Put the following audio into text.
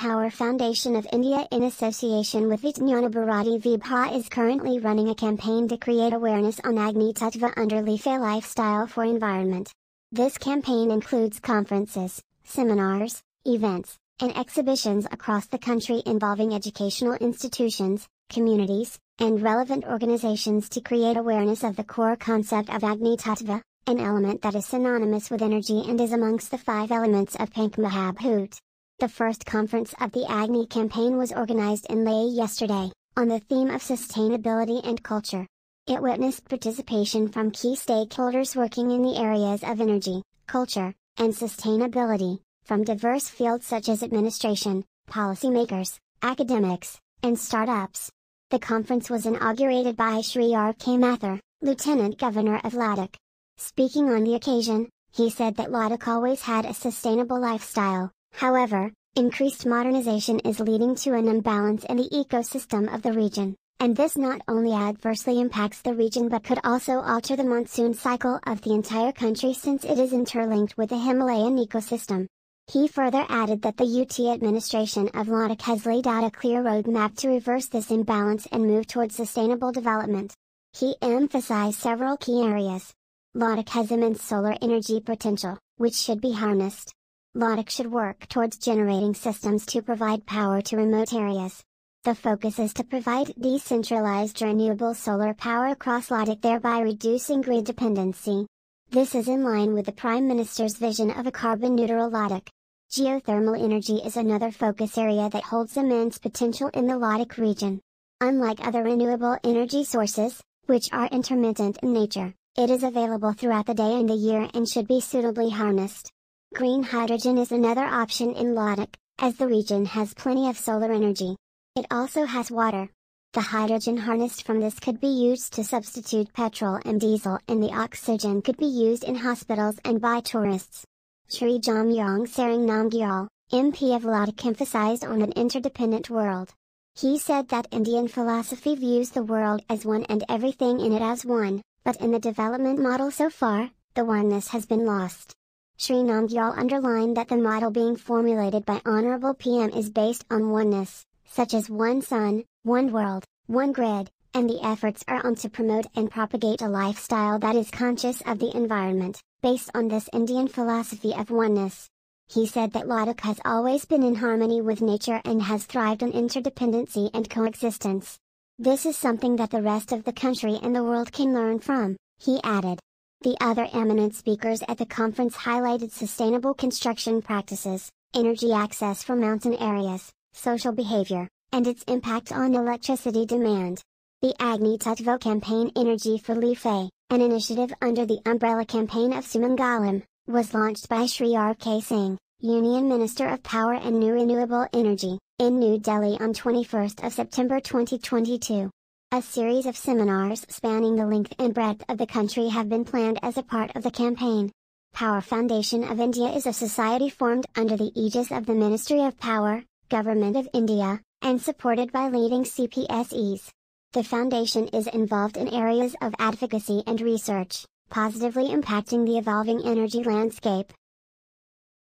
Power Foundation of India in association with Vijnana Bharati Vibha is currently running a campaign to create awareness on Agni Tattva under lifestyle for environment. This campaign includes conferences, seminars, events, and exhibitions across the country involving educational institutions, communities, and relevant organizations to create awareness of the core concept of Agni Tattva, an element that is synonymous with energy and is amongst the five elements of Panchmahabhut. The first conference of the Agni campaign was organized in Leh yesterday, on the theme of sustainability and culture. It witnessed participation from key stakeholders working in the areas of energy, culture, and sustainability, from diverse fields such as administration, policymakers, academics, and startups. The conference was inaugurated by Sri R. K. Mathur, Lieutenant Governor of Ladakh. Speaking on the occasion, he said that Ladakh always had a sustainable lifestyle, However, increased modernization is leading to an imbalance in the ecosystem of the region, and this not only adversely impacts the region but could also alter the monsoon cycle of the entire country since it is interlinked with the Himalayan ecosystem. He further added that the UT administration of Ladakh has laid out a clear roadmap to reverse this imbalance and move towards sustainable development. He emphasized several key areas. Ladakh has immense solar energy potential, which should be harnessed. Ladakh should work towards generating systems to provide power to remote areas. The focus is to provide decentralized renewable solar power across Ladakh thereby reducing grid dependency. This is in line with the Prime Minister's vision of a carbon-neutral Ladakh. Geothermal energy is another focus area that holds immense potential in the Ladakh region. Unlike other renewable energy sources, which are intermittent in nature, it is available throughout the day and the year and should be suitably harnessed. Green hydrogen is another option in Ladakh, as the region has plenty of solar energy. It also has water. The hydrogen harnessed from this could be used to substitute petrol and diesel and the oxygen could be used in hospitals and by tourists. Shri Jamyang Tsering Namgyal, MP of Ladakh emphasized on an interdependent world. He said that Indian philosophy views the world as one and everything in it as one, but in the development model so far, the oneness has been lost. Sri Namgyal underlined that the model being formulated by Honorable PM is based on oneness, such as one sun, one world, one grid, and the efforts are on to promote and propagate a lifestyle that is conscious of the environment, based on this Indian philosophy of oneness. He said that Ladakh has always been in harmony with nature and has thrived on interdependency and coexistence. This is something that the rest of the country and the world can learn from, he added. The other eminent speakers at the conference highlighted sustainable construction practices, energy access for mountain areas, social behavior, and its impact on electricity demand. The Agni Tattva campaign Energy for LiFE, an initiative under the umbrella campaign of Sumangalam, was launched by Sri R.K. Singh, Union Minister of Power and New Renewable Energy, in New Delhi on 21 September 2022. A series of seminars spanning the length and breadth of the country have been planned as a part of the campaign. Power Foundation of India is a society formed under the aegis of the Ministry of Power, Government of India, and supported by leading CPSEs. The foundation is involved in areas of advocacy and research, positively impacting the evolving energy landscape.